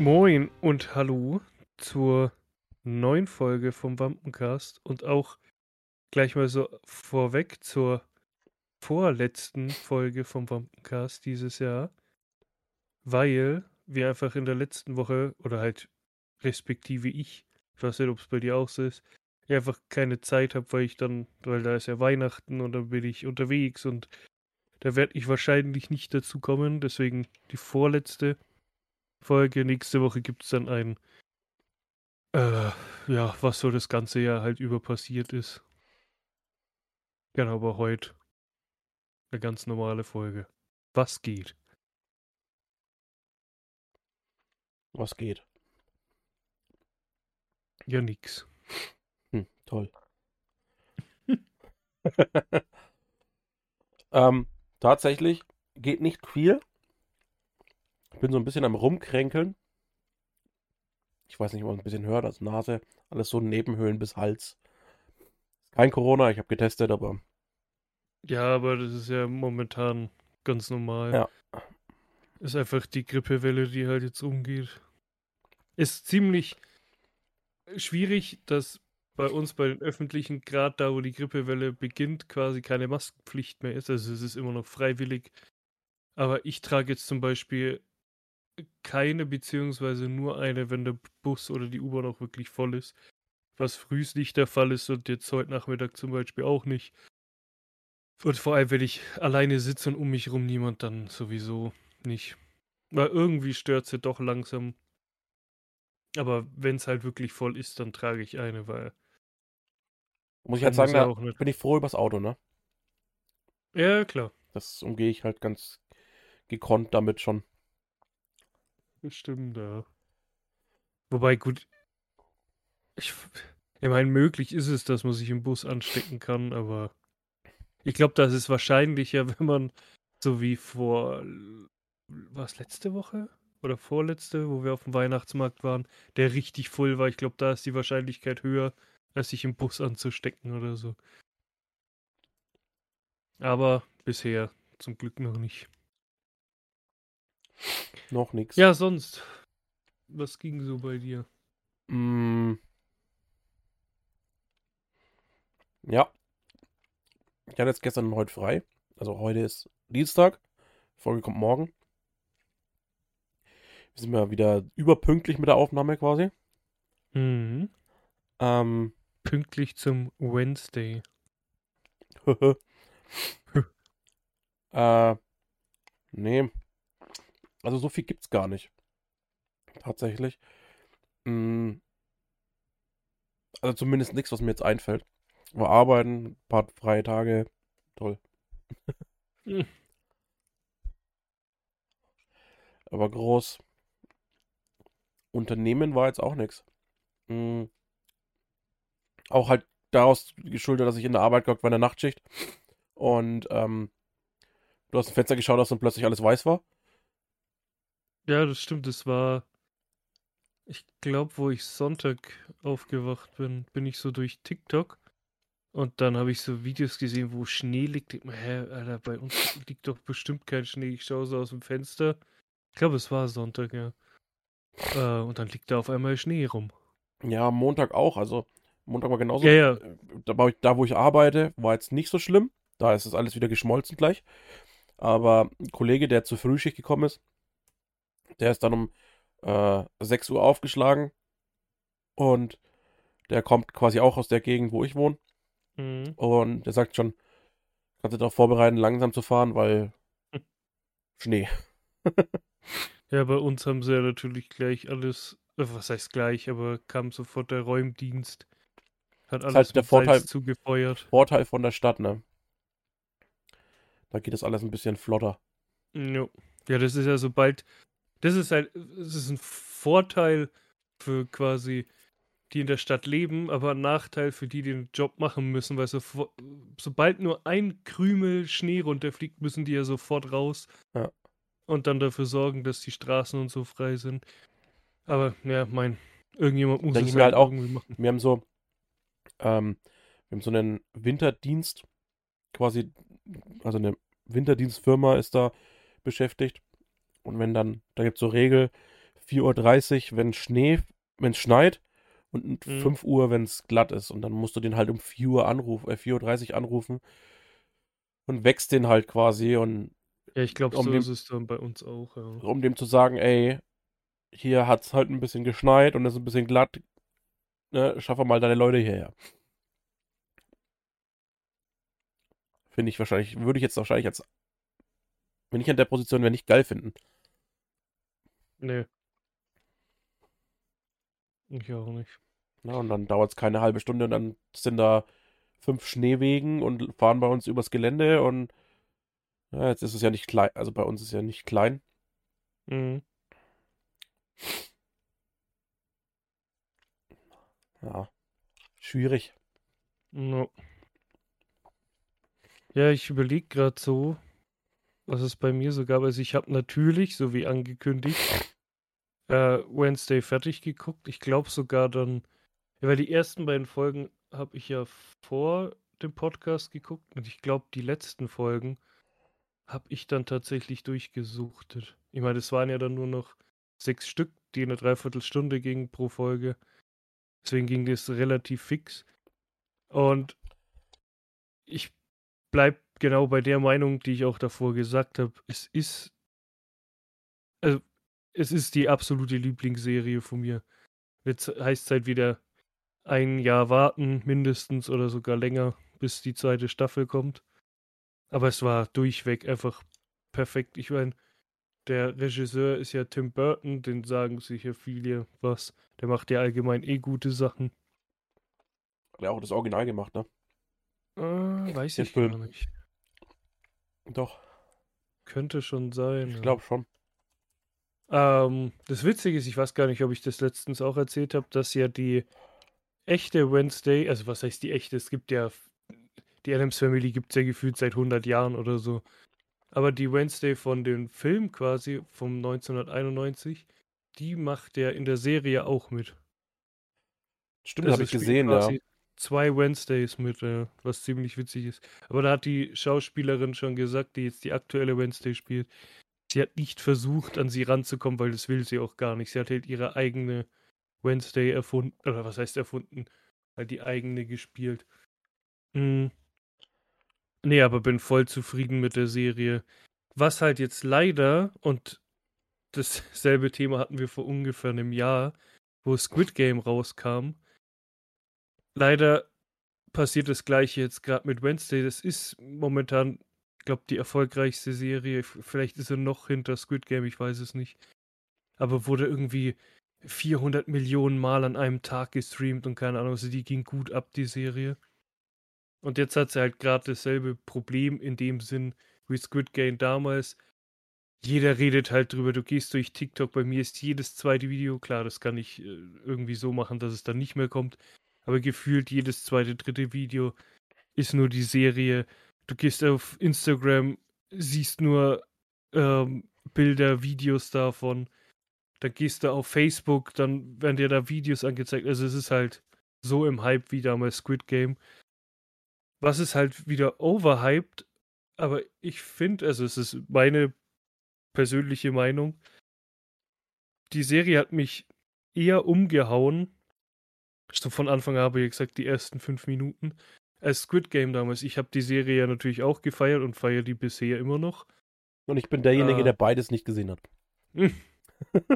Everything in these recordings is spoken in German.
Moin und hallo zur neuen Folge vom Wampencast und auch gleich mal so vorweg zur vorletzten Folge vom Wampencast dieses Jahr, weil wir einfach in der letzten Woche oder halt respektive ich, ich weiß nicht, ob es bei dir auch so ist, ich einfach keine Zeit habe, weil ich dann, weil da ist ja Weihnachten und dann bin ich unterwegs und da werde ich wahrscheinlich nicht dazu kommen, deswegen die vorletzte Folge. Nächste Woche gibt es dann ein, äh, ja, was so das ganze Jahr halt über passiert ist. Genau, aber heute eine ganz normale Folge. Was geht? Was geht? Ja, nix. Hm, toll. ähm, tatsächlich geht nicht viel. Ich bin so ein bisschen am Rumkränkeln. Ich weiß nicht, ob man ein bisschen hört, also Nase, alles so Nebenhöhlen bis Hals. Kein Corona, ich habe getestet, aber. Ja, aber das ist ja momentan ganz normal. Ja. Ist einfach die Grippewelle, die halt jetzt umgeht. Ist ziemlich schwierig, dass bei uns bei den öffentlichen, gerade da, wo die Grippewelle beginnt, quasi keine Maskenpflicht mehr ist. Also es ist immer noch freiwillig. Aber ich trage jetzt zum Beispiel keine beziehungsweise nur eine, wenn der Bus oder die U-Bahn auch wirklich voll ist. Was frühst nicht der Fall ist und jetzt heute Nachmittag zum Beispiel auch nicht. Und vor allem, wenn ich alleine sitze und um mich rum niemand, dann sowieso nicht. Weil irgendwie stört sie doch langsam. Aber wenn es halt wirklich voll ist, dann trage ich eine, weil. Muss ich halt sagen, da bin ich froh übers Auto, ne? Ja, klar. Das umgehe ich halt ganz gekonnt damit schon. Bestimmt, ja. Wobei, gut. Ich, ich meine, möglich ist es, dass man sich im Bus anstecken kann, aber ich glaube, das ist wahrscheinlicher, wenn man so wie vor. Was letzte Woche? Oder vorletzte, wo wir auf dem Weihnachtsmarkt waren, der richtig voll war. Ich glaube, da ist die Wahrscheinlichkeit höher, als sich im Bus anzustecken oder so. Aber bisher zum Glück noch nicht. Noch nichts. Ja, sonst. Was ging so bei dir? Mm. Ja. Ich hatte jetzt gestern und heute frei. Also heute ist Dienstag. Die Folge kommt morgen. Wir sind mal wieder überpünktlich mit der Aufnahme quasi. Mhm. Ähm. Pünktlich zum Wednesday. äh. Nee. Also so viel gibt's gar nicht. Tatsächlich. Hm. Also zumindest nichts, was mir jetzt einfällt. Aber arbeiten, ein paar freie Tage, toll. Hm. Aber groß. Unternehmen war jetzt auch nichts. Hm. Auch halt daraus geschuldet, dass ich in der Arbeit gehockt war in der Nachtschicht. Und ähm, du hast ein Fenster geschaut hast und plötzlich alles weiß war. Ja, das stimmt. Das war, ich glaube, wo ich Sonntag aufgewacht bin, bin ich so durch TikTok und dann habe ich so Videos gesehen, wo Schnee liegt. Ich hä, Alter, bei uns liegt doch bestimmt kein Schnee. Ich schaue so aus dem Fenster. Ich glaube, es war Sonntag, ja. Äh, und dann liegt da auf einmal Schnee rum. Ja, Montag auch. Also Montag war genauso. Ja, ja. Da, da, wo ich arbeite, war jetzt nicht so schlimm. Da ist es alles wieder geschmolzen gleich. Aber ein Kollege, der zur Frühschicht gekommen ist, der ist dann um äh, 6 Uhr aufgeschlagen und der kommt quasi auch aus der Gegend, wo ich wohne. Mhm. Und der sagt schon, kannst du darauf vorbereiten, langsam zu fahren, weil hm. Schnee. ja, bei uns haben sie ja natürlich gleich alles, äh, was heißt gleich, aber kam sofort der Räumdienst. Hat alles halt der Vorteil, zugefeuert. Vorteil von der Stadt, ne? Da geht das alles ein bisschen flotter. Ja, ja das ist ja sobald das ist halt, das ist ein Vorteil für quasi die in der Stadt leben, aber ein Nachteil für die, die den Job machen müssen, weil so, sobald nur ein Krümel Schnee runterfliegt, müssen die ja sofort raus ja. und dann dafür sorgen, dass die Straßen und so frei sind. Aber ja, mein, irgendjemand muss Denke es halt, halt auch, irgendwie machen. Wir haben so, ähm, wir haben so einen Winterdienst, quasi, also eine Winterdienstfirma ist da beschäftigt und wenn dann, da gibt es so Regel, 4.30 Uhr, wenn Schnee, wenn es schneit und Mhm. 5 Uhr, wenn es glatt ist. Und dann musst du den halt um 4 Uhr anrufen, äh, 4.30 Uhr anrufen und wächst den halt quasi und Ja, ich glaube, Um so dem- ist es dann bei uns auch. Ja. um dem zu sagen, ey, hier hat es halt ein bisschen geschneit und es ist ein bisschen glatt, ne, schaffe mal deine Leute hierher. Finde ich wahrscheinlich, würde ich jetzt wahrscheinlich als, wenn ich an der Position wäre, nicht geil finden. Nee. Ich auch nicht. Ja, und dann dauert es keine halbe Stunde und dann sind da fünf Schneewegen und fahren bei uns übers Gelände und ja, jetzt ist es ja nicht klein, also bei uns ist es ja nicht klein. Mhm. Ja, schwierig. No. Ja, ich überlege gerade so, was es bei mir so gab. Also ich habe natürlich, so wie angekündigt, äh, Wednesday fertig geguckt. Ich glaube sogar dann, ja, weil die ersten beiden Folgen habe ich ja vor dem Podcast geguckt und ich glaube, die letzten Folgen habe ich dann tatsächlich durchgesuchtet. Ich meine, es waren ja dann nur noch sechs Stück, die eine Dreiviertelstunde gingen pro Folge. Deswegen ging das relativ fix. Und ich bleib genau bei der Meinung, die ich auch davor gesagt habe. Es ist, also, es ist die absolute Lieblingsserie von mir. Jetzt heißt es halt wieder ein Jahr warten, mindestens oder sogar länger, bis die zweite Staffel kommt. Aber es war durchweg einfach perfekt. Ich meine, der Regisseur ist ja Tim Burton, den sagen sicher viele was. Der macht ja allgemein eh gute Sachen. Hat ja auch das Original gemacht, ne? Äh, weiß Den ich Film. gar nicht. Doch, Könnte schon sein. ich glaube schon. Ähm, das Witzige ist, ich weiß gar nicht, ob ich das letztens auch erzählt habe, dass ja die echte Wednesday, also was heißt die echte? Es gibt ja, die Adams Family gibt es ja gefühlt seit 100 Jahren oder so. Aber die Wednesday von dem Film quasi, vom 1991, die macht der in der Serie auch mit. Stimmt, das habe ich spielt gesehen, ja. Zwei Wednesdays mit, äh, was ziemlich witzig ist. Aber da hat die Schauspielerin schon gesagt, die jetzt die aktuelle Wednesday spielt, sie hat nicht versucht, an sie ranzukommen, weil das will sie auch gar nicht. Sie hat halt ihre eigene Wednesday erfunden, oder was heißt erfunden? Halt die eigene gespielt. Hm. Nee, aber bin voll zufrieden mit der Serie. Was halt jetzt leider, und dasselbe Thema hatten wir vor ungefähr einem Jahr, wo Squid Game rauskam. Leider passiert das gleiche jetzt gerade mit Wednesday. Das ist momentan, ich glaube, die erfolgreichste Serie. Vielleicht ist er noch hinter Squid Game, ich weiß es nicht. Aber wurde irgendwie 400 Millionen Mal an einem Tag gestreamt und keine Ahnung, also die ging gut ab, die Serie. Und jetzt hat sie halt gerade dasselbe Problem in dem Sinn wie Squid Game damals. Jeder redet halt drüber. Du gehst durch TikTok. Bei mir ist jedes zweite Video, klar, das kann ich äh, irgendwie so machen, dass es dann nicht mehr kommt. Aber gefühlt jedes zweite, dritte Video ist nur die Serie. Du gehst auf Instagram, siehst nur ähm, Bilder, Videos davon. Dann gehst du auf Facebook, dann werden dir da Videos angezeigt. Also es ist halt so im Hype wie damals Squid Game. Was ist halt wieder overhyped, aber ich finde, also es ist meine persönliche Meinung, die Serie hat mich eher umgehauen. So von Anfang an habe ich gesagt, die ersten fünf Minuten. Als Squid Game damals. Ich habe die Serie ja natürlich auch gefeiert und feiere die bisher immer noch. Und ich bin derjenige, Ah. der beides nicht gesehen hat.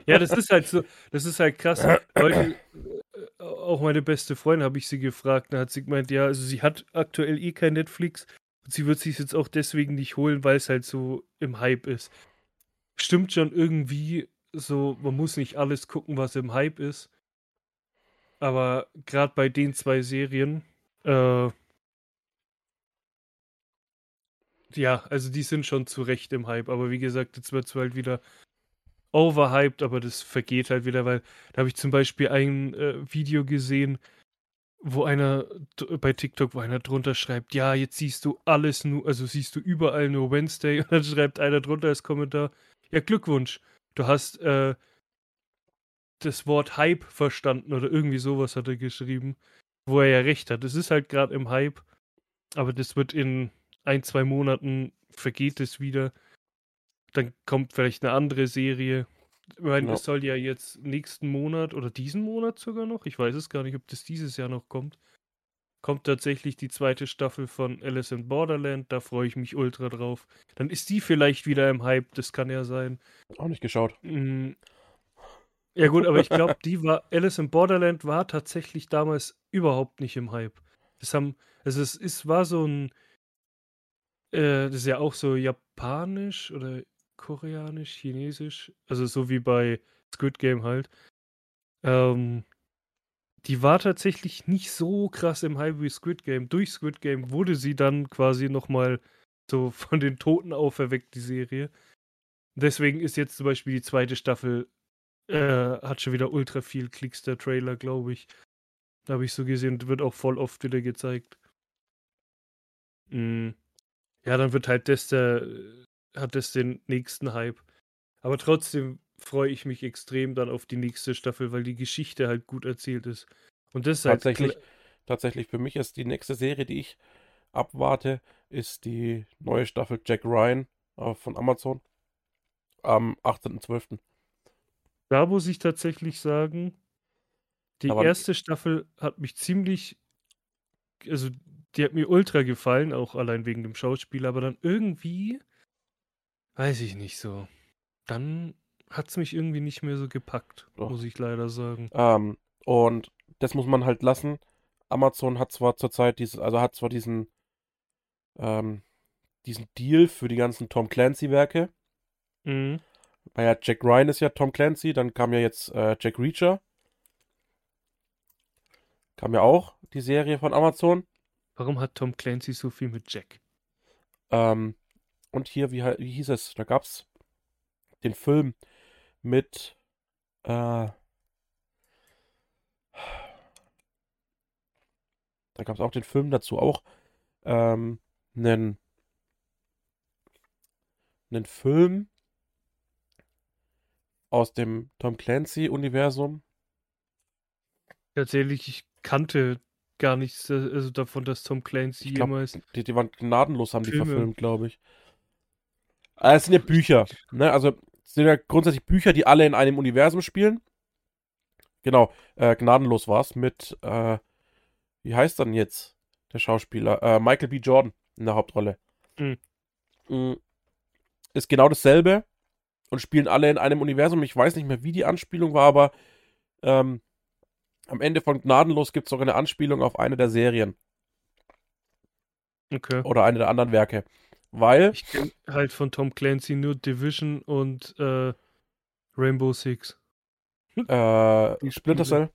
Ja, das ist halt so, das ist halt krass. Leute, äh, auch meine beste Freundin habe ich sie gefragt, da hat sie gemeint, ja, also sie hat aktuell eh kein Netflix und sie wird sich jetzt auch deswegen nicht holen, weil es halt so im Hype ist. Stimmt schon irgendwie so, man muss nicht alles gucken, was im Hype ist. Aber gerade bei den zwei Serien, äh, ja, also die sind schon zu Recht im Hype. Aber wie gesagt, jetzt wird es halt wieder overhyped, aber das vergeht halt wieder, weil da habe ich zum Beispiel ein äh, Video gesehen, wo einer bei TikTok, wo einer drunter schreibt, ja, jetzt siehst du alles nur, also siehst du überall nur Wednesday und dann schreibt einer drunter als Kommentar, ja, Glückwunsch, du hast äh, das Wort Hype verstanden oder irgendwie sowas hat er geschrieben, wo er ja recht hat. Es ist halt gerade im Hype, aber das wird in ein, zwei Monaten vergeht es wieder. Dann kommt vielleicht eine andere Serie. Ich meine, Ja. es soll ja jetzt nächsten Monat oder diesen Monat sogar noch, ich weiß es gar nicht, ob das dieses Jahr noch kommt, kommt tatsächlich die zweite Staffel von Alice in Borderland. Da freue ich mich ultra drauf. Dann ist die vielleicht wieder im Hype, das kann ja sein. Auch nicht geschaut. Mm. Ja gut, aber ich glaube, die war Alice in Borderland war tatsächlich damals überhaupt nicht im Hype. Das haben, also es ist, war so ein, äh, das ist ja auch so japanisch oder koreanisch, chinesisch, also so wie bei Squid Game halt. Ähm, die war tatsächlich nicht so krass im Hype wie Squid Game. Durch Squid Game wurde sie dann quasi nochmal so von den Toten auferweckt, die Serie. Deswegen ist jetzt zum Beispiel die zweite Staffel, äh, hat schon wieder ultra viel Klicks, der Trailer, glaube ich. Habe ich so gesehen, und wird auch voll oft wieder gezeigt. Mm. Ja, dann wird halt das der, hat das den nächsten Hype. Aber trotzdem freue ich mich extrem dann auf die nächste Staffel, weil die Geschichte halt gut erzählt ist. Und das halt Tatsächlich, kle- tatsächlich für mich ist die nächste Serie, die ich abwarte, ist die neue Staffel Jack Ryan äh, von Amazon am 18.12. Da muss ich tatsächlich sagen, die Aber- erste Staffel hat mich ziemlich, also die hat mir ultra gefallen, auch allein wegen dem Schauspiel, aber dann irgendwie, weiß ich nicht so. Dann hat es mich irgendwie nicht mehr so gepackt, Doch. muss ich leider sagen. Ähm, und das muss man halt lassen. Amazon hat zwar zurzeit dieses, also hat zwar diesen, ähm, diesen Deal für die ganzen Tom Clancy-Werke. Mhm. Weil ja Jack Ryan ist ja Tom Clancy, dann kam ja jetzt äh, Jack Reacher. Kam ja auch die Serie von Amazon. Warum hat Tom Clancy so viel mit Jack? Ähm, und hier, wie, wie hieß es? Da gab's den Film mit äh, da gab's auch den Film dazu auch ähm, einen einen Film aus dem Tom Clancy Universum. Tatsächlich, ich kannte gar nichts äh, also davon, dass Tom Clancy Ich glaub, jemals. Die, die waren gnadenlos, haben die Filme. verfilmt, glaube ich. Aber es sind ja Bücher. Ne? Also es sind ja grundsätzlich Bücher, die alle in einem Universum spielen. Genau, äh, gnadenlos war es mit, äh, wie heißt dann jetzt der Schauspieler? Äh, Michael B. Jordan in der Hauptrolle. Mhm. Ist genau dasselbe und spielen alle in einem Universum. Ich weiß nicht mehr, wie die Anspielung war, aber ähm, am Ende von Gnadenlos gibt es sogar eine Anspielung auf eine der Serien Okay. oder eine der anderen Werke. Weil Ich kenne halt von Tom Clancy nur Division und äh, Rainbow Six. Äh, Die Splinter. Cell.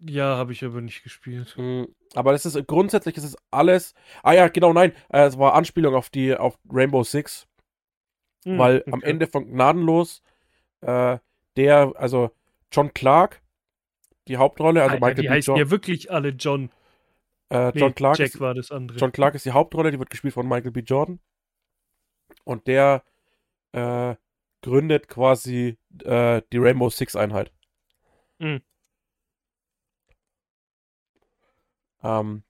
Ja, habe ich aber nicht gespielt. Mm, Aber das ist grundsätzlich ist es alles. Ah ja, genau, nein. Äh, es war Anspielung auf die auf Rainbow Six, Hm, weil am okay. Ende von Gnadenlos äh, der, also John Clark, die Hauptrolle, also Alter, Michael die B. heißen ja wirklich alle John. äh, Nee, John Clark Jack ist, war das andere. John Clark ist die Hauptrolle, die wird gespielt von Michael B. Jordan. Und der äh, gründet quasi äh, die Rainbow Six Einheit. Mhm. Ähm,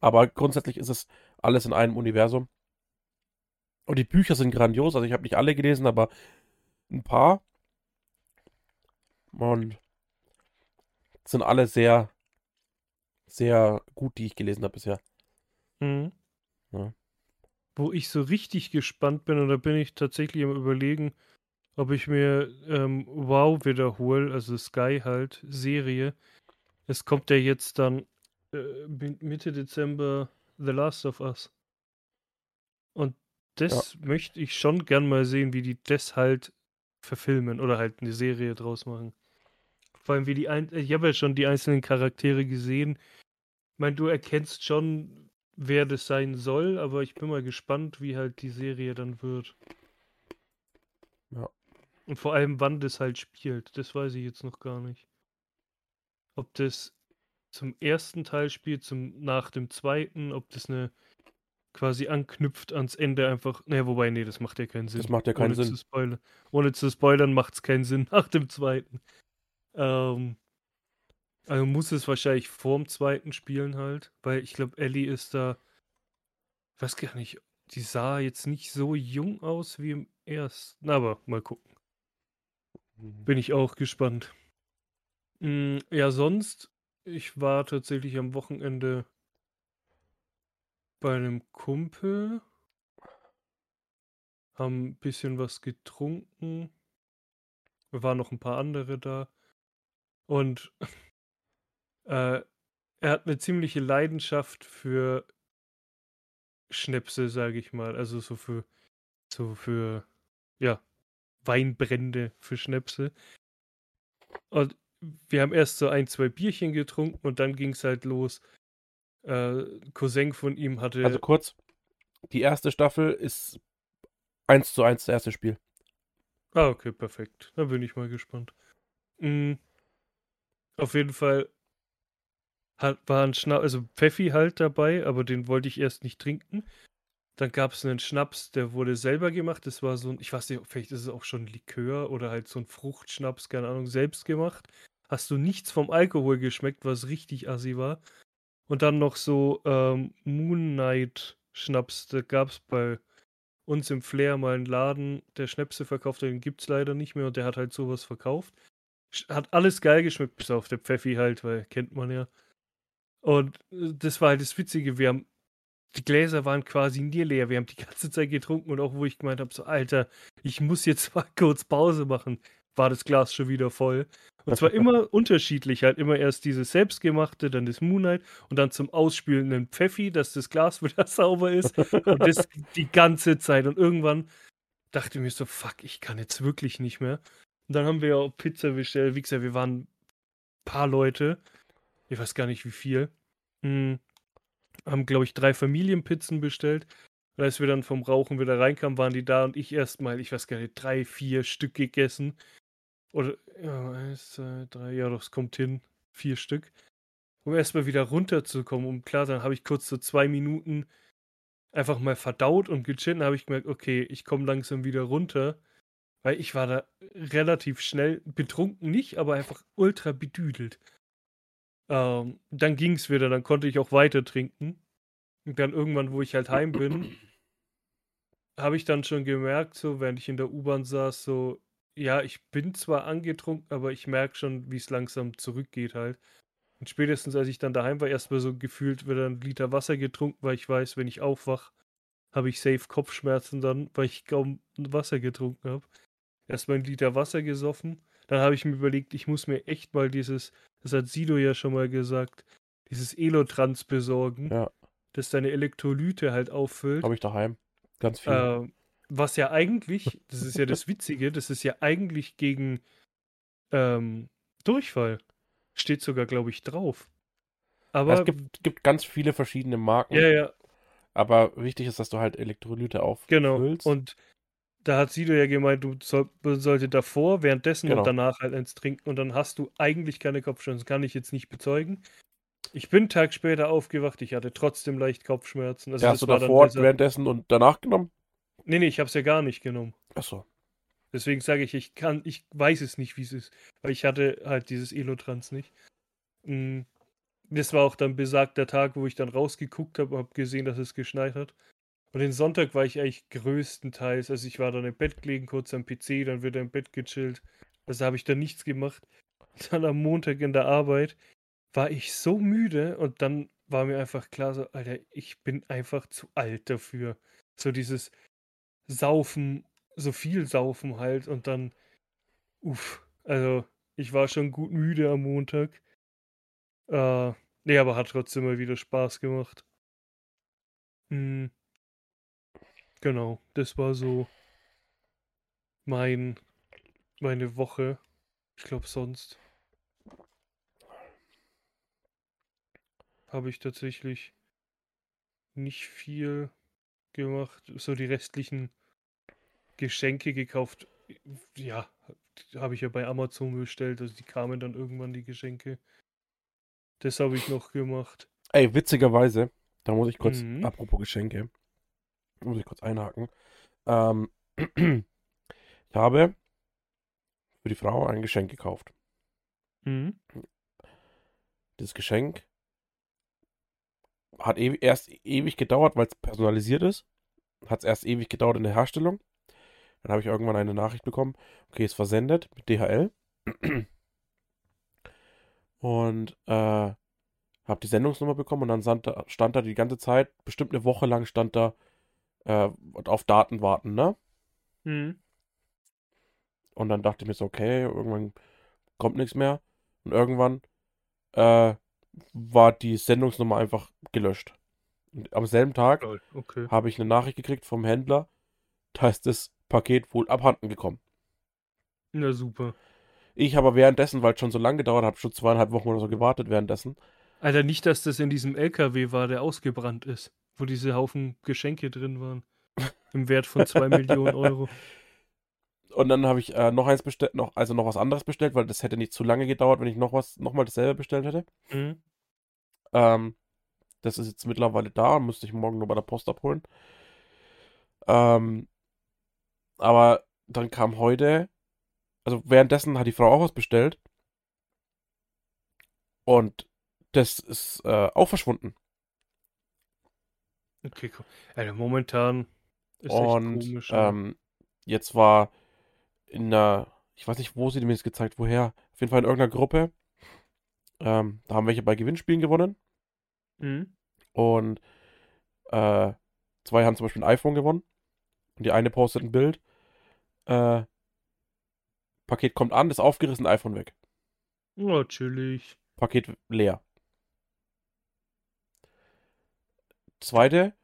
aber grundsätzlich ist es alles in einem Universum. Und die Bücher sind grandios. Also ich habe nicht alle gelesen, aber ein paar. Und sind alle sehr, sehr gut, die ich gelesen habe bisher. Mhm. Ja. Wo ich so richtig gespannt bin, und da bin ich tatsächlich am überlegen, ob ich mir ähm, WoW wiederhole, also Sky halt, Serie. Es kommt ja jetzt dann äh, Mi- Mitte Dezember The Last of Us. Und das möchte ich schon gern mal sehen, wie die das halt verfilmen oder halt eine Serie draus machen. Vor allem wie die ein ich habe ja schon die einzelnen Charaktere gesehen. Ich meine, du erkennst schon, wer das sein soll, aber ich bin mal gespannt, wie halt die Serie dann wird. Ja. Und vor allem, wann das halt spielt. Das weiß ich jetzt noch gar nicht. Ob das zum ersten Teil spielt, zum nach dem zweiten, ob das eine quasi anknüpft ans Ende einfach. Naja, wobei, nee, das macht ja keinen Sinn. Das macht ja keinen Ohne Sinn. Zu spoilern. Ohne zu spoilern macht es keinen Sinn nach dem zweiten. Ähm, also muss es wahrscheinlich vorm zweiten spielen halt, weil ich glaube, Ellie ist da, weiß gar nicht, die sah jetzt nicht so jung aus wie im ersten, aber mal gucken. Bin ich auch gespannt. Mm, ja, sonst, ich war tatsächlich am Wochenende bei einem Kumpel, haben ein bisschen was getrunken. Wir waren noch ein paar andere da. Und äh, er hat eine ziemliche Leidenschaft für Schnäpse, sage ich mal. Also so für, so für, ja, Weinbrände für Schnäpse. Und wir haben erst so ein, zwei Bierchen getrunken und dann ging es halt los. Äh, Cousin von ihm hatte. Also kurz, die erste Staffel ist 1 zu 1 das erste Spiel. Ah, okay, perfekt. Da bin ich mal gespannt. Mhm. Auf jeden Fall hat, war ein Schnaps, also Pfeffi halt dabei, aber den wollte ich erst nicht trinken. Dann gab es einen Schnaps, der wurde selber gemacht. Das war so ein, ich weiß nicht, vielleicht ist es auch schon Likör oder halt so ein Fruchtschnaps, keine Ahnung, selbst gemacht. Hast du nichts vom Alkohol geschmeckt, was richtig assi war. Und dann noch so ähm, Moon Knight Schnaps. Da gab es bei uns im Flair mal einen Laden, der Schnäpse verkauft, den gibt es leider nicht mehr und der hat halt sowas verkauft. Hat alles geil geschmeckt, bis auf der Pfeffi halt, weil kennt man ja. Und äh, das war halt das Witzige. Wir haben die Gläser waren quasi nie leer. Wir haben die ganze Zeit getrunken und auch wo ich gemeint habe, so Alter, ich muss jetzt mal kurz Pause machen, war das Glas schon wieder voll. Und zwar immer unterschiedlich, halt immer erst dieses selbstgemachte, dann das Moonlight und dann zum Ausspülen einen Pfeffi, dass das Glas wieder sauber ist und das die ganze Zeit und irgendwann dachte ich mir so, fuck, ich kann jetzt wirklich nicht mehr. Und dann haben wir ja auch Pizza bestellt. Wie gesagt, wir waren ein paar Leute. Ich weiß gar nicht wie viel. Hm haben, glaube ich, drei Familienpizzen bestellt. Und als wir dann vom Rauchen wieder reinkamen, waren die da und ich erstmal, ich weiß gar nicht, drei, vier Stück gegessen. Oder, ja, eins, zwei, drei, ja, das kommt hin, vier Stück. Um erstmal wieder runterzukommen. Und klar, dann habe ich kurz so zwei Minuten einfach mal verdaut und gechillt. Dann habe ich gemerkt, okay, ich komme langsam wieder runter. Weil ich war da relativ schnell betrunken, nicht, aber einfach ultra bedüdelt. Ähm, dann ging es wieder, dann konnte ich auch weiter trinken. Und dann irgendwann, wo ich halt heim bin, habe ich dann schon gemerkt, so während ich in der U-Bahn saß, so, ja, ich bin zwar angetrunken, aber ich merke schon, wie es langsam zurückgeht halt. Und spätestens als ich dann daheim war, erstmal so gefühlt wieder ein Liter Wasser getrunken, weil ich weiß, wenn ich aufwach, habe ich safe Kopfschmerzen dann, weil ich kaum Wasser getrunken habe. Erstmal ein Liter Wasser gesoffen. Dann habe ich mir überlegt, ich muss mir echt mal dieses das hat Sido ja schon mal gesagt, dieses Elotrans besorgen, Ja, das deine Elektrolyte halt auffüllt. habe ich daheim. Ganz viel. Äh, was ja eigentlich, das ist ja das Witzige, das ist ja eigentlich gegen ähm, Durchfall. Steht sogar, glaube ich, drauf. Ja, Aber es gibt, gibt ganz viele verschiedene Marken, ja, ja, aber wichtig ist, dass du halt Elektrolyte genau. auffüllst. Und da hat Sido ja gemeint, du soll, sollte davor, währenddessen Genau. und danach halt eins trinken und dann hast du eigentlich keine Kopfschmerzen. Das kann ich jetzt nicht bezeugen. Ich bin einen Tag später aufgewacht, ich hatte trotzdem leicht Kopfschmerzen. Also ja, das hast du davor, währenddessen und danach genommen? Nee, nee, ich habe es ja gar nicht genommen. Achso. Deswegen sage ich, ich kann, ich weiß es nicht, wie es ist. Weil ich hatte halt dieses Elotrans nicht. Mm, Das war auch dann besagter Tag, wo ich dann rausgeguckt habe und habe gesehen, dass es geschneit hat. Und den Sonntag war ich eigentlich größtenteils, also ich war dann im Bett gelegen, kurz am PC, dann wieder im Bett gechillt. Also habe ich dann nichts gemacht. Dann am Montag in der Arbeit war ich so müde und dann war mir einfach klar so, Alter, ich bin einfach zu alt dafür. So dieses Saufen, so viel Saufen halt und dann, uff, also ich war schon gut müde am Montag. Äh, nee, aber hat trotzdem mal wieder Spaß gemacht. Hm, genau, das war so mein, meine Woche. Ich glaube, sonst habe ich tatsächlich nicht viel gemacht. So die restlichen Geschenke gekauft. Ja, habe ich ja bei Amazon bestellt. Also die kamen dann irgendwann die Geschenke. Das habe ich noch gemacht. Ey, witzigerweise, da muss ich kurz, Mhm. apropos Geschenke, muss ich kurz einhaken. Ähm, ich habe für die Frau ein Geschenk gekauft. Mhm. Das Geschenk hat ew erst ewig gedauert, weil es personalisiert ist. Hat es erst ewig gedauert in der Herstellung. Dann habe ich irgendwann eine Nachricht bekommen, okay, ist versendet mit DHL. Und äh, habe die Sendungsnummer bekommen und dann stand da, stand da die ganze Zeit, bestimmt eine Woche lang stand da äh, auf Daten warten, ne? Mhm. Und dann dachte ich mir so, okay, irgendwann kommt nichts mehr. Und irgendwann äh, war die Sendungsnummer einfach gelöscht. Und am selben Tag Okay. habe ich eine Nachricht gekriegt vom Händler, da ist das Paket wohl abhanden gekommen. Na super. Ich aber währenddessen, weil es schon so lange gedauert hat, schon zweieinhalb Wochen oder so gewartet währenddessen. Alter, nicht, dass das in diesem LKW war, der ausgebrannt ist, wo diese Haufen Geschenke drin waren. Im Wert von 2 Millionen Euro. Und dann habe ich äh, noch eins bestellt, noch, also noch was anderes bestellt, weil das hätte nicht zu lange gedauert, wenn ich noch was, nochmal dasselbe bestellt hätte. Mhm. Ähm, das ist jetzt mittlerweile da, müsste ich morgen nur bei der Post abholen. Ähm, aber dann kam heute, also währenddessen hat die Frau auch was bestellt. Und das ist äh, auch verschwunden. Okay, cool. Alter, momentan ist Und echt komisch. ne? ähm, jetzt war in einer, ich weiß nicht, wo sie mir das gezeigt, woher. Auf jeden Fall in irgendeiner Gruppe. Ähm, da haben welche bei Gewinnspielen gewonnen. Mhm. Und äh, zwei haben zum Beispiel ein iPhone gewonnen. Und die eine postet ein Bild. Äh, Paket kommt an, ist aufgerissen, iPhone weg. Chillig. Paket leer. Zweite,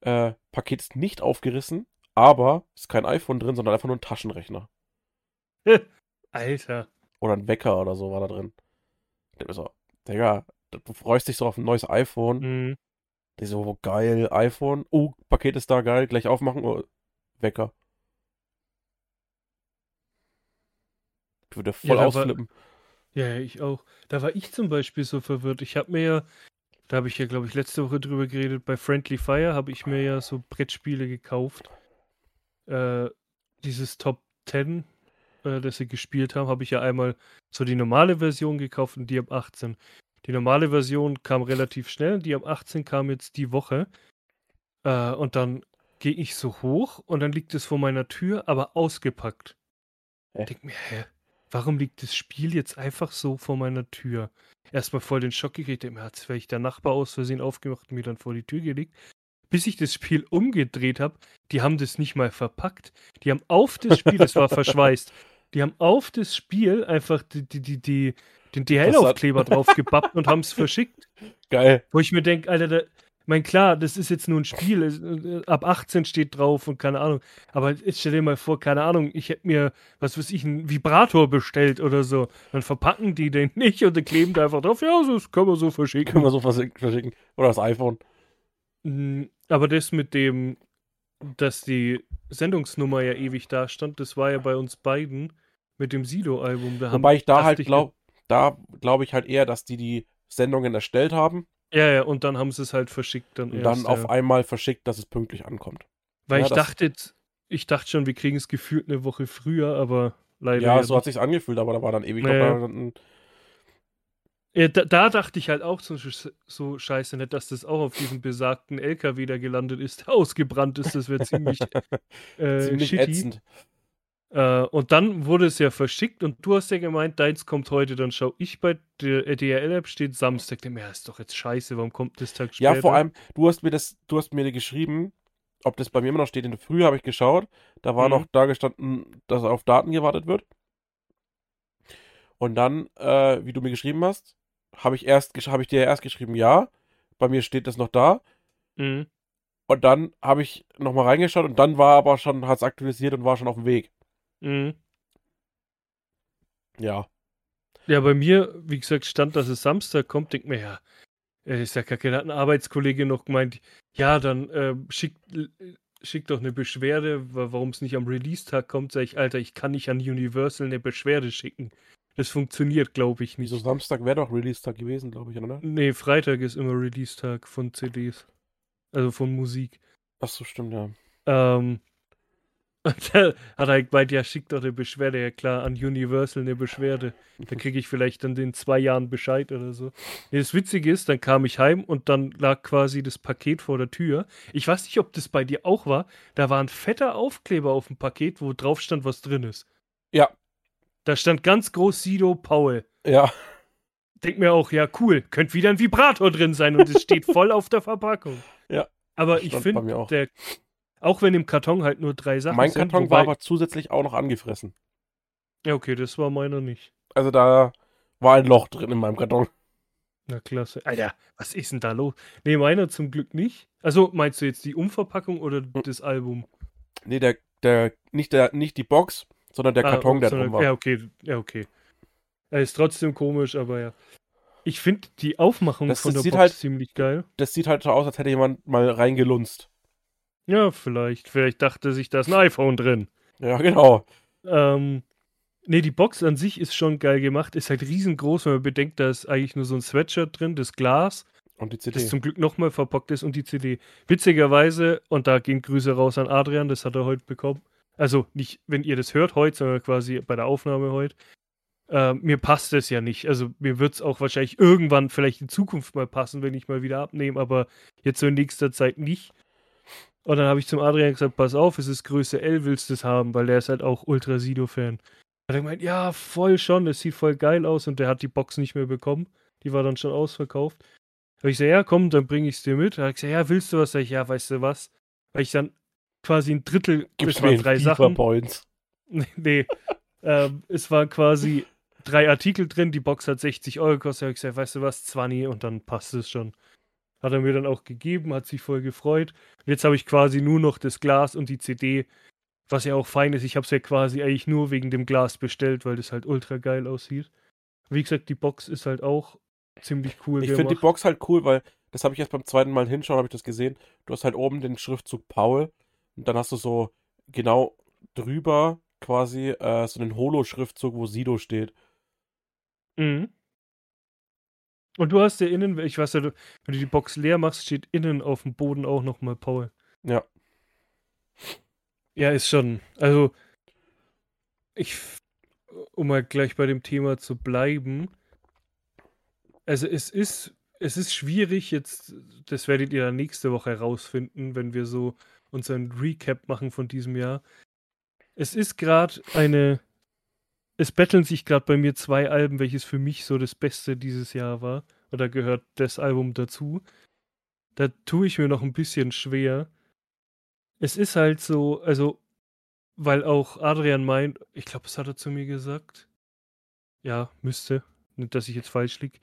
äh, Paket ist nicht aufgerissen, aber ist kein iPhone drin, sondern einfach nur ein Taschenrechner. Alter. Oder ein Wecker oder so war da drin. Ich mir so, Digga, du freust dich so auf ein neues iPhone. Mhm. Die so, oh, geil, iPhone. Oh, Paket ist da, geil, gleich aufmachen. Oh, Wecker. Ich würde voll Ja, war- ausflippen. Ja, ja, ich auch. Da war ich zum Beispiel so verwirrt. Ich habe mir ja, da habe ich ja, glaube ich, letzte Woche drüber geredet, bei Friendly Fire habe ich mir ja so Brettspiele gekauft. Äh, dieses Top 10, äh, das sie gespielt haben, habe ich ja einmal so die normale Version gekauft und die ab 18. Die normale Version kam relativ schnell, die ab 18 kam jetzt die Woche. Äh, und dann gehe ich so hoch und dann liegt es vor meiner Tür, aber ausgepackt. Hä? Ich denk mir, hä? Warum liegt das Spiel jetzt einfach so vor meiner Tür? Erstmal voll den Schock gekriegt, mir hat vielleicht der Nachbar aus Versehen aufgemacht und mir dann vor die Tür gelegt. Bis ich das Spiel umgedreht habe, die haben das nicht mal verpackt. Die haben auf das Spiel, das war verschweißt, die haben auf das Spiel einfach die, die, die, die, den DHL-Aufkleber drauf gebappt und haben es verschickt. Geil. Wo ich mir denke, Alter, da, mein klar, das ist jetzt nur ein Spiel, äh, ab 18 steht drauf und keine Ahnung. Aber jetzt stell dir mal vor, keine Ahnung, ich hätte mir, was weiß ich, einen Vibrator bestellt oder so. Dann verpacken die den nicht und dann kleben da einfach drauf, ja, so, das können wir so Können verschicken. wir so verschicken. Oder das iPhone. Mm, Aber das mit dem, dass die Sendungsnummer ja ewig da stand, das war ja bei uns beiden mit dem Sido-Album. Wobei ich da halt glaube, da glaube ich halt eher, dass die die Sendungen erstellt haben Ja, ja, und dann haben sie es halt verschickt. Dann und erst, dann auf ja. einmal verschickt, dass es pünktlich ankommt. Weil Ja, ich dachte ich dachte schon, wir kriegen es gefühlt eine Woche früher, aber leider. Ja, so hat sich's angefühlt, aber da war dann ewig noch Naja. da ein- Ja, da, da dachte ich halt auch so, so scheiße nicht, dass das auch auf diesem besagten LKW da gelandet ist, der ausgebrannt ist. Das wäre ziemlich, äh, ziemlich shitty. ätzend. Äh, und dann wurde es ja verschickt und du hast ja gemeint, deins kommt heute. Dann schau ich bei der DHL-App steht Samstag. Mir, ja, ist doch jetzt scheiße, warum kommt das Tag später? Ja, vor allem, du hast mir das, du hast mir geschrieben, ob das bei mir immer noch steht. In der Früh habe ich geschaut, da war Mhm. noch da gestanden, dass auf Daten gewartet wird. Und dann, äh, wie du mir geschrieben hast, habe ich erst, habe ich dir erst geschrieben, ja, bei mir steht das noch da. Mhm. Und dann habe ich nochmal reingeschaut und dann war aber schon, hat es aktualisiert und war schon auf dem Weg. Mhm. Ja. Ja, bei mir, wie gesagt, stand, dass es Samstag kommt. Denk mir, ja, äh, ist ja kacke. Da hat ein Arbeitskollege noch gemeint, ja, dann äh, schickt schick doch eine Beschwerde, wa- warum es nicht am Release-Tag kommt. Sag ich, Alter, ich kann nicht an Universal eine Beschwerde schicken. Das funktioniert, glaube ich, nicht. Wieso Samstag wäre doch Release-Tag gewesen, glaube ich, oder? Nee, Freitag ist immer Release-Tag von CDs. Also von Musik. Ach so, stimmt, ja. Ähm, Und da hat er gemeint, ja, schick doch eine Beschwerde, ja klar, an Universal eine Beschwerde. Dann kriege ich vielleicht dann in zwei Jahren Bescheid oder so. Nee, das Witzige ist, dann kam ich heim und dann lag quasi das Paket vor der Tür. Ich weiß nicht, ob das bei dir auch war. Da war ein fetter Aufkleber auf dem Paket, wo drauf stand, was drin ist. Ja. Da stand ganz groß Sido Paul. Ja. Denk mir auch, ja, cool, könnte wieder ein Vibrator drin sein und es steht voll auf der Verpackung. Ja. Aber ich finde, der, auch wenn im Karton halt nur drei Sachen Mein sind, Karton war wobei- aber zusätzlich auch noch angefressen. Ja, okay, das war meiner nicht. Also da war ein Loch drin in meinem Karton. Na klasse. Alter, was ist denn da los? Nee, meiner zum Glück nicht. Also, meinst du jetzt die Umverpackung oder Hm. das Album? Nee, der, der, nicht der, nicht die Box, sondern der Ah, Karton, der sondern- drin war. Ja, okay, ja, okay. Er ist trotzdem komisch, aber ja. Ich finde die Aufmachung Das- von das der sieht Box halt- ziemlich geil. Das sieht halt so aus, als hätte jemand mal reingelunzt. Ja, vielleicht. Vielleicht dachte sich, da ist ein iPhone drin. Ja, genau. Ähm, nee, die Box an sich ist schon geil gemacht. Ist halt riesengroß, wenn man bedenkt, da ist eigentlich nur so ein Sweatshirt drin, das Glas, Und die CD. das zum Glück nochmal verpackt ist und die CD. Witzigerweise, und da gehen Grüße raus an Adrian, das hat er heute bekommen. Also nicht, wenn ihr das hört heute, sondern quasi bei der Aufnahme heute. Ähm, mir passt es ja nicht. Also mir wird es auch wahrscheinlich irgendwann vielleicht in Zukunft mal passen, wenn ich mal wieder abnehme, aber jetzt so in nächster Zeit nicht. Und dann habe ich zum Adrian gesagt, pass auf, es ist Größe L, willst du es haben, weil der ist halt auch Ultra Sido-Fan. Hat er gemeint, ja, voll schon, das sieht voll geil aus und der hat die Box nicht mehr bekommen. Die war dann schon ausverkauft. Habe ich gesagt, ja, komm, dann bringe ich es dir mit. Da hat er gesagt, ja, willst du was? Sag ich, ja, weißt du was? Weil ich dann quasi ein Drittel, Gib's es mir waren drei FIFA Sachen. Points. Nee, nee. ähm, es waren quasi drei Artikel drin, die Box hat 60 Euro gekostet. Da habe ich gesagt, weißt du was, 20 und dann passt es schon. Hat er mir dann auch gegeben, hat sich voll gefreut. Und jetzt habe ich quasi nur noch das Glas und die CD, was ja auch fein ist. Ich habe es ja quasi eigentlich nur wegen dem Glas bestellt, weil das halt ultra geil aussieht. Wie gesagt, die Box ist halt auch ziemlich cool Ich finde die. Box halt cool, weil das habe ich erst beim zweiten Mal hinschauen, habe ich das gesehen. Du hast halt oben den Schriftzug Paul und dann hast du so genau drüber quasi äh, so einen Holo-Schriftzug, wo Sido steht. Mhm. Und du hast ja innen, ich weiß ja, wenn du die Box leer machst, steht innen auf dem Boden auch nochmal Paul. Ja. Ja, ist schon. Also, ich, um mal gleich bei dem Thema zu bleiben. Also, es ist, es ist schwierig jetzt, das werdet ihr dann nächste Woche herausfinden, wenn wir so unseren Recap machen von diesem Jahr. Es ist gerade eine, es betteln sich gerade bei mir zwei Alben, welches für mich so das Beste dieses Jahr war. Oder gehört das Album dazu. Da tue ich mir noch ein bisschen schwer. Es ist halt so, also, weil auch Adrian meint, ich glaube, das hat er zu mir gesagt. Ja, müsste. Nicht, dass ich jetzt falsch liege.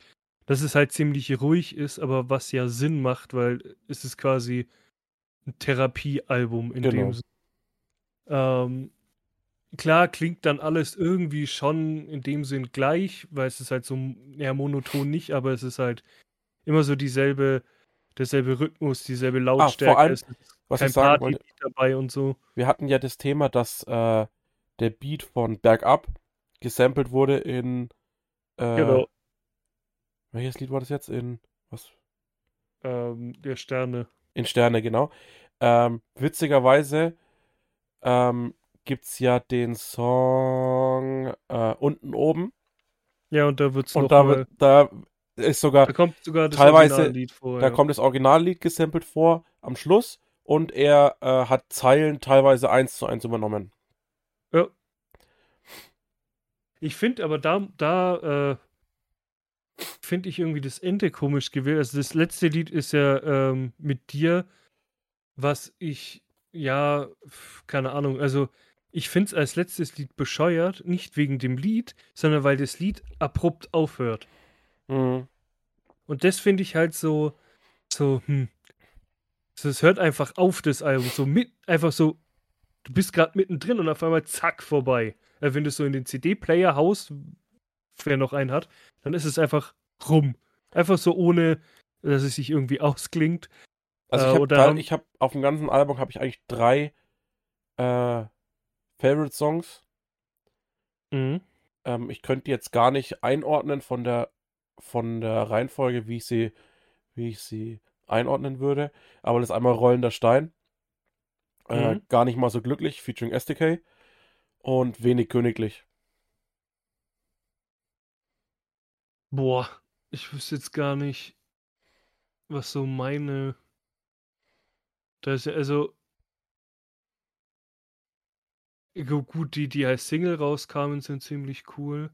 Dass es halt ziemlich ruhig ist, aber was ja Sinn macht, weil es ist quasi ein Therapiealbum in Genau. dem Sinne. Ähm, klar klingt dann alles irgendwie schon in dem Sinn gleich, weil es ist halt so eher monoton nicht, aber es ist halt immer so dieselbe, derselbe Rhythmus, dieselbe Lautstärke. allem, es ist Was kein ich sagen Party wollte, dabei und so. wir hatten ja das Thema, dass äh, der Beat von Bergab gesampelt wurde in äh, Genau. welches Lied war das jetzt? In was? Ähm, der Sterne. In Sterne, genau. Ähm, witzigerweise ähm, gibt es ja den Song äh, unten oben. Ja, und da wird's Und noch da, mal, wird, da ist sogar, da kommt sogar das teilweise- Originallied vor. da ja. kommt das Originallied gesampelt vor am Schluss und er äh, hat Zeilen teilweise eins zu eins übernommen. Ja. Ich finde aber da, da äh, finde ich irgendwie das Ende komisch gewählt. Also das letzte Lied ist ja ähm, mit dir, was ich, ja, keine Ahnung, also ich finde es als letztes Lied bescheuert, nicht wegen dem Lied, sondern weil das Lied abrupt aufhört. Mhm. Und das finde ich halt so, so, hm. Es hört einfach auf, das Album. So mit, einfach so, du bist gerade mittendrin und auf einmal zack, vorbei. Äh, wenn du es so in den CD-Player haust, wer noch einen hat, dann ist es einfach rum. Einfach so ohne, dass es sich irgendwie ausklingt. Also Äh, ich habe ich habe auf dem ganzen Album habe ich eigentlich drei äh, Favorite Songs. Mhm. Ähm, ich könnte jetzt gar nicht einordnen von der von der Reihenfolge, wie ich sie wie ich sie einordnen würde. Aber das ist einmal Rollender Stein. Äh, Mhm. Gar nicht mal so glücklich, featuring SDK. Und wenig königlich. Boah, ich wüsste jetzt gar nicht, was so meine. Das ist ja also. Gu- Gut, die, die als Single rauskamen, sind ziemlich cool.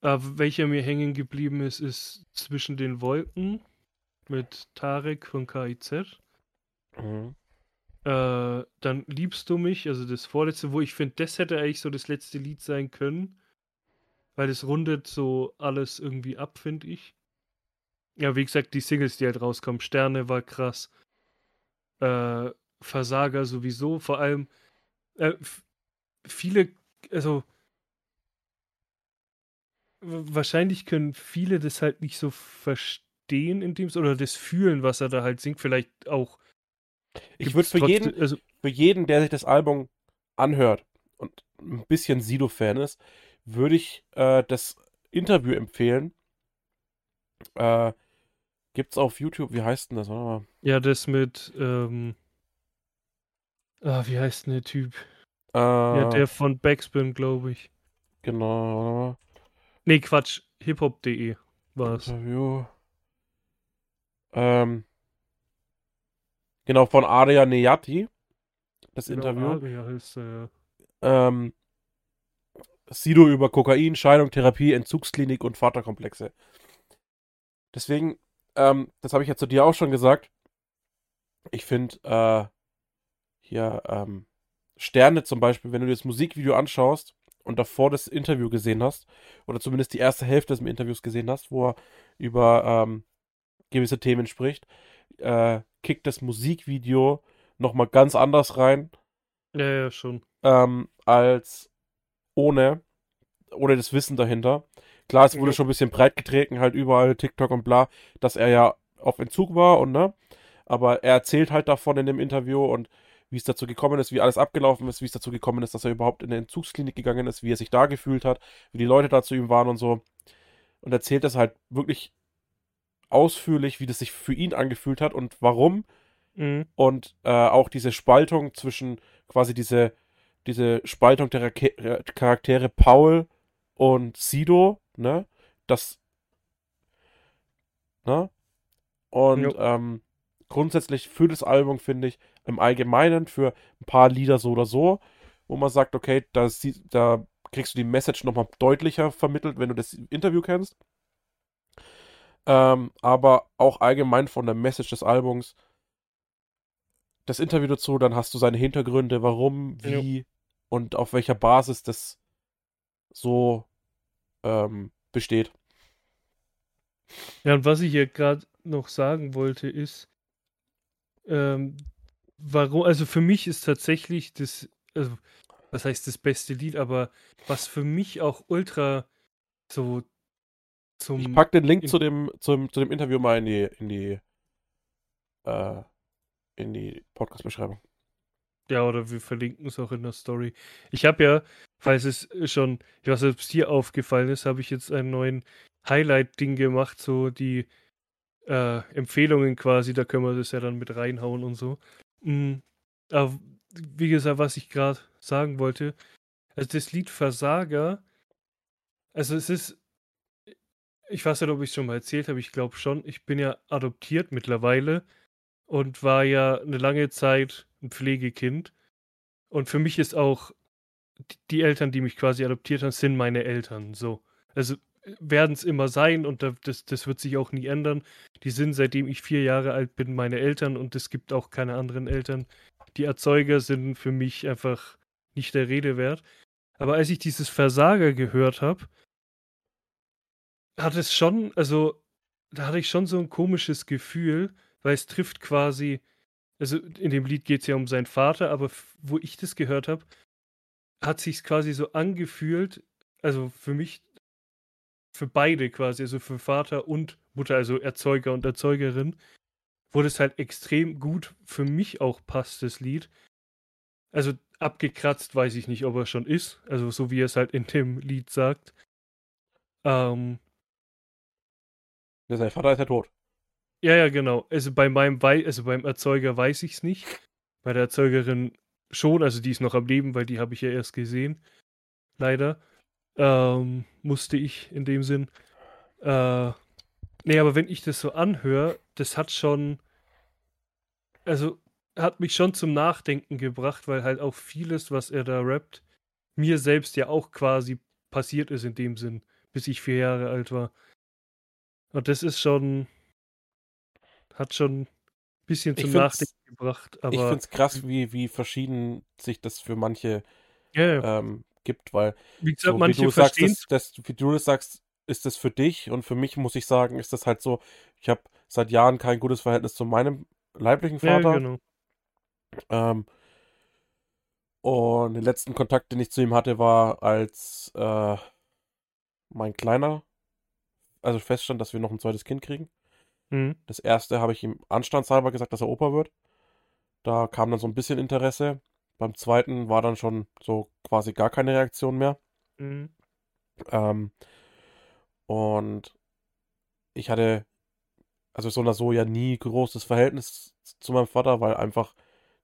Aber welcher mir hängen geblieben ist, ist Zwischen den Wolken mit Tarek von KIZ. Mhm. Äh, dann Liebst du mich, also das vorletzte, wo ich finde, das hätte eigentlich so das letzte Lied sein können. Weil es rundet so alles irgendwie ab, finde ich. Ja, wie gesagt, die Singles, die halt rauskommen. Sterne war krass. Äh, Versager sowieso. Vor allem äh, viele, also wahrscheinlich können viele das halt nicht so verstehen in dem oder das fühlen, was er da halt singt. Vielleicht auch. Ich würde für trotzdem- jeden, Also, für jeden, der sich das Album anhört und ein bisschen Sido-Fan ist, würde ich äh, das Interview empfehlen. Äh, gibt's auf YouTube, wie heißt denn das? Mal. ja, das mit, ähm, ah, wie heißt denn der Typ? Äh, Ja, der von Backspin, glaube ich. genau. Nee, Quatsch. hiphop.de war es. Interview. Ähm, genau, von Aria Neyati. Das Interview. Genau, Ja, heißt er, ja. Ähm, Sido über Kokain, Scheidung, Therapie, Entzugsklinik und Vaterkomplexe. Deswegen, ähm, das habe ich ja zu dir auch schon gesagt. Ich finde, äh, hier, ähm, Sterne zum Beispiel, wenn du dir das Musikvideo anschaust und davor das Interview gesehen hast, oder zumindest die erste Hälfte des Interviews gesehen hast, wo er über ähm, gewisse Themen spricht, äh, kickt das Musikvideo nochmal ganz anders rein Ja, ja, schon. ähm, als ohne, ohne das Wissen dahinter. Klar, es wurde Ja. schon ein bisschen breit getreten, halt überall TikTok und bla, dass er ja auf Entzug war und ne, aber er erzählt halt davon in dem Interview und wie es dazu gekommen ist, wie alles abgelaufen ist, wie es dazu gekommen ist, dass er überhaupt in eine Entzugsklinik gegangen ist, wie er sich da gefühlt hat, wie die Leute da zu ihm waren und so. Und erzählt das halt wirklich ausführlich, wie das sich für ihn angefühlt hat und warum Mhm. und äh, auch diese Spaltung zwischen quasi diese, diese Spaltung der Charaktere Paul und Sido, ne? Das, ne? Und ähm, grundsätzlich für das Album finde ich im Allgemeinen für ein paar Lieder so oder so, wo man sagt, okay, da, sie- da kriegst du die Message nochmal deutlicher vermittelt, wenn du das Interview kennst. Ähm, aber auch allgemein von der Message des Albums das Interview dazu, dann hast du seine Hintergründe, warum, wie und auf welcher Basis das so ähm, besteht. Ja, und was ich hier gerade noch sagen wollte, ist, ähm, warum, also für mich ist tatsächlich das, also, was heißt das beste Lied, aber was für mich auch ultra so zum. Ich pack den Link in- zu dem, zum, zu dem Interview mal in die, in die, äh, in die Podcast-Beschreibung. Ja, oder wir verlinken es auch in der Story. Ich habe ja, falls es schon, ich weiß nicht, ob es dir aufgefallen ist, habe ich jetzt einen neuen Highlight-Ding gemacht, so die äh, Empfehlungen quasi, da können wir das ja dann mit reinhauen und so. Mm, aber wie gesagt, was ich gerade sagen wollte, also das Lied Versager, also es ist, ich weiß nicht, ob ich es schon mal erzählt habe, ich glaube schon, ich bin ja adoptiert mittlerweile und war ja eine lange Zeit ein Pflegekind. Und für mich ist auch die Eltern, die mich quasi adoptiert haben, sind meine Eltern. So. Also werden es immer sein und da- das, das wird sich auch nie ändern. Die sind, seitdem ich vier Jahre alt bin, meine Eltern und es gibt auch keine anderen Eltern. Die Erzeuger sind für mich einfach nicht der Rede wert. Aber als ich dieses Versager gehört habe, hat es schon, also da hatte ich schon so ein komisches Gefühl, weil es trifft quasi, also in dem Lied geht es ja um seinen Vater, aber wo ich das gehört habe, hat sich quasi so angefühlt, also für mich, für beide quasi, also für Vater und Mutter, also Erzeuger und Erzeugerin, wo das halt extrem gut für mich auch passt, das Lied. Also abgekratzt weiß ich nicht, ob er schon ist, also so wie er es halt in dem Lied sagt. Ähm, Ja, sein Vater ist ja tot. Ja, ja, genau. Also bei meinem Wei also beim Erzeuger weiß ich es nicht. Bei der Erzeugerin schon, also die ist noch am Leben, weil die habe ich ja erst gesehen. Leider. Ähm, musste ich in dem Sinn. Äh, nee, aber wenn ich das so anhöre, das hat schon. Also hat mich schon zum Nachdenken gebracht, weil halt auch vieles, was er da rappt, mir selbst ja auch quasi passiert ist in dem Sinn, bis ich vier Jahre alt war. Und das ist schon, hat schon ein bisschen zum Nachdenken gebracht. Aber, ich finde es krass, wie, wie verschieden sich das für manche ja. Ähm, gibt, weil wie, gesagt, so, wie du sagst, das, das, wie du das sagst, ist das für dich und für mich muss ich sagen, ist das halt so, ich habe seit Jahren kein gutes Verhältnis zu meinem leiblichen Vater. Ja, genau. Ähm, und den letzten Kontakt, den ich zu ihm hatte, war als äh, mein Kleiner, also feststand, dass wir noch ein zweites Kind kriegen. Mhm. Das erste habe ich ihm anstandshalber gesagt, dass er Opa wird. Da kam dann so ein bisschen Interesse. Beim zweiten war dann schon so quasi gar keine Reaktion mehr. Mhm. Ähm, und ich hatte also so oder so ja nie großes Verhältnis zu meinem Vater, weil einfach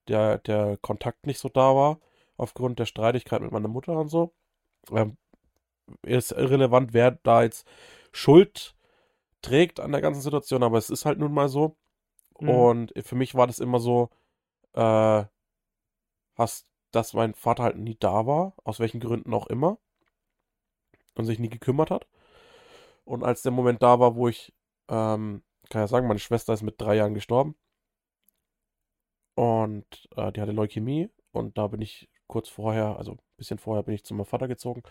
der, der Kontakt nicht so da war, aufgrund der Streitigkeit mit meiner Mutter und so. Ähm, ist irrelevant, wer da jetzt Schuld trägt an der ganzen Situation, aber es ist halt nun mal so. Mhm. Und für mich war das immer so, äh, hast, dass mein Vater halt nie da war, aus welchen Gründen auch immer, und sich nie gekümmert hat. Und als der Moment da war, wo ich, ähm, kann ja sagen, meine Schwester ist mit drei Jahren gestorben. Und äh, die hatte Leukämie. Und da bin ich kurz vorher, also ein bisschen vorher, bin ich zu meinem Vater gezogen,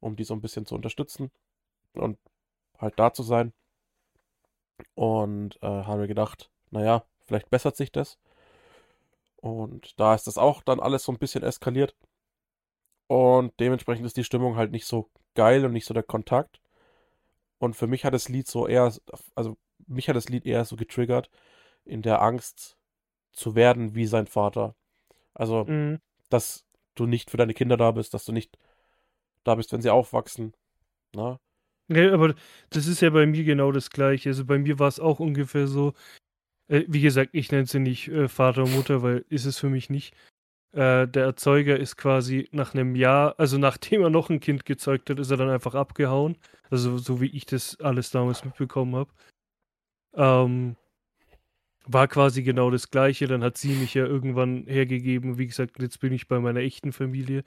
um die so ein bisschen zu unterstützen und halt da zu sein. Und äh, haben wir gedacht, naja, vielleicht bessert sich das. Und da ist das auch dann alles so ein bisschen eskaliert. Und dementsprechend ist die Stimmung halt nicht so geil und nicht so der Kontakt. Und für mich hat das Lied so eher, also mich hat das Lied eher so getriggert in der Angst zu werden wie sein Vater. Also, mhm. dass du nicht für deine Kinder da bist, dass du nicht da bist, wenn sie aufwachsen. Na? Ne? Ja, aber das ist ja bei mir genau das Gleiche. Also bei mir war es auch ungefähr so. Äh, wie gesagt, ich nenne sie nicht äh, Vater und Mutter, weil ist es für mich nicht. Äh, der Erzeuger ist quasi nach einem Jahr, also nachdem er noch ein Kind gezeugt hat, ist er dann einfach abgehauen. Also so wie ich das alles damals mitbekommen habe. Ähm, war quasi genau das Gleiche. Dann hat sie mich ja irgendwann hergegeben. Wie gesagt, jetzt bin ich bei meiner echten Familie.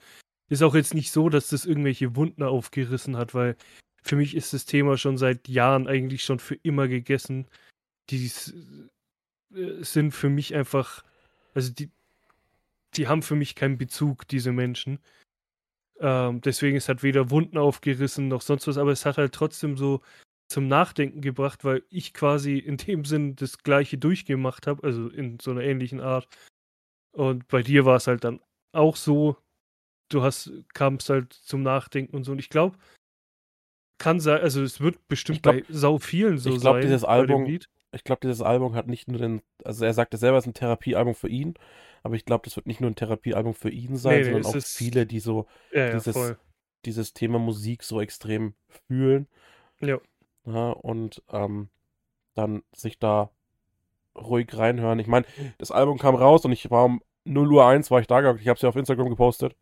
Ist auch jetzt nicht so, dass das irgendwelche Wunden aufgerissen hat, weil für mich ist das Thema schon seit Jahren eigentlich schon für immer gegessen. Die äh, sind für mich einfach, also die, die haben für mich keinen Bezug, diese Menschen. Ähm, deswegen, es hat weder Wunden aufgerissen noch sonst was, aber es hat halt trotzdem so zum Nachdenken gebracht, weil ich quasi in dem Sinn das Gleiche durchgemacht habe, also in so einer ähnlichen Art. Und bei dir war es halt dann auch so, du hast, kamst halt zum Nachdenken und so. Und ich glaube, kann sein, also es wird bestimmt glaub, bei sau vielen so ich glaub, sein. Dieses Album, ich glaube, dieses Album hat nicht nur den, also er sagte selber, es ist ein Therapiealbum für ihn, aber ich glaube, das wird nicht nur ein Therapiealbum für ihn sein, nee, sondern auch ist, viele, die so ja, dieses, ja, dieses Thema Musik so extrem fühlen. Ja. ja und ähm, dann sich da ruhig reinhören. Ich meine, das Album kam raus und ich war um 0 Uhr 1 war ich da gehockt. Ich habe es ja auf Instagram gepostet.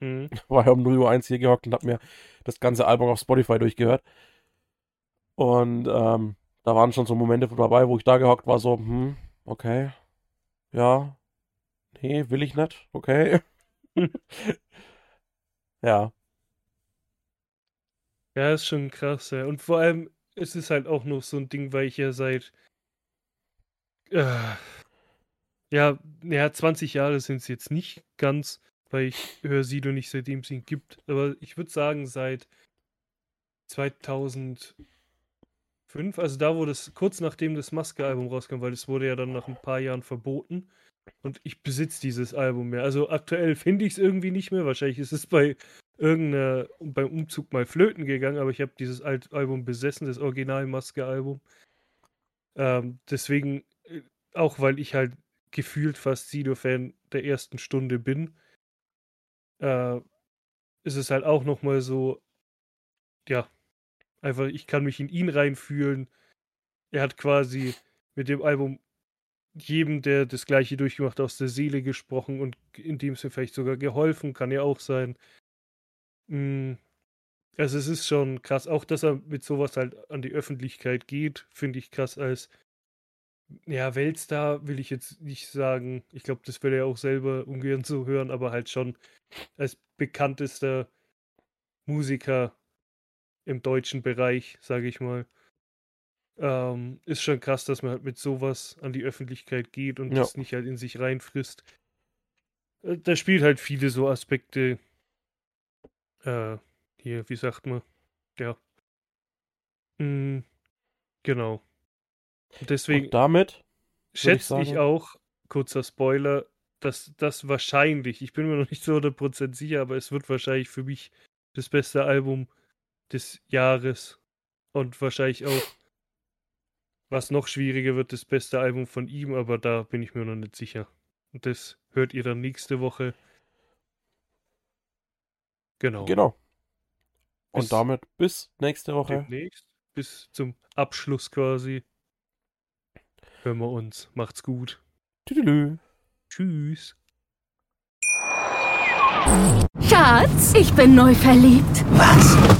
Mhm. War ja um 0 Uhr 1 hier gehockt und habe mir das ganze Album auf Spotify durchgehört. Und ähm, da waren schon so Momente dabei, wo ich da gehockt war, so, hm, okay, ja, nee, will ich nicht, okay. ja. Ja, ist schon krass, ja. Und vor allem ist es halt auch noch so ein Ding, weil ich ja seit äh, ja, ja, 20 Jahre sind es jetzt nicht ganz, weil ich höre Sido nicht seitdem es ihn gibt. Aber ich würde sagen, seit 2005, also da, wo das kurz nachdem das Maske-Album rauskam, weil es wurde ja dann nach ein paar Jahren verboten. Und ich besitze dieses Album mehr. Also aktuell finde ich es irgendwie nicht mehr. Wahrscheinlich ist es bei irgendeiner, beim Umzug mal flöten gegangen, aber ich habe dieses Album besessen, das Original-Maske-Album. Ähm, deswegen, äh, auch weil ich halt gefühlt fast Sido-Fan der ersten Stunde bin, äh, ist es halt auch nochmal so, ja, einfach, ich kann mich in ihn reinfühlen. Er hat quasi mit dem Album jedem, der das Gleiche durchgemacht hat, aus der Seele gesprochen und in dem Sinne vielleicht sogar geholfen, kann ja auch sein. Mm, Also es ist schon krass, auch dass er mit sowas halt an die Öffentlichkeit geht, finde ich krass als, ja, Weltstar will ich jetzt nicht sagen. Ich glaube, das würde er auch selber ungern so hören, aber halt schon als bekanntester Musiker im deutschen Bereich, sage ich mal. Ähm, ist schon krass, dass man halt mit sowas an die Öffentlichkeit geht und Ja. das nicht halt in sich reinfrisst. Äh, Da spielt halt viele so Aspekte. Äh, hier, wie sagt man? Ja. Mm, genau. Und deswegen Und damit, schätze ich, sagen- auch, kurzer Spoiler, dass das wahrscheinlich, ich bin mir noch nicht so 100% sicher, aber es wird wahrscheinlich für mich das beste Album des Jahres und wahrscheinlich auch, was noch schwieriger wird, das beste Album von ihm, aber da bin ich mir noch nicht sicher. Und das hört ihr dann nächste Woche. Genau. genau. Und Bis damit bis nächste Woche. Demnächst, bis zum Abschluss quasi. Hören wir uns. Macht's gut. Tüdelü. Tschüss. Schatz, ich bin neu verliebt. Was?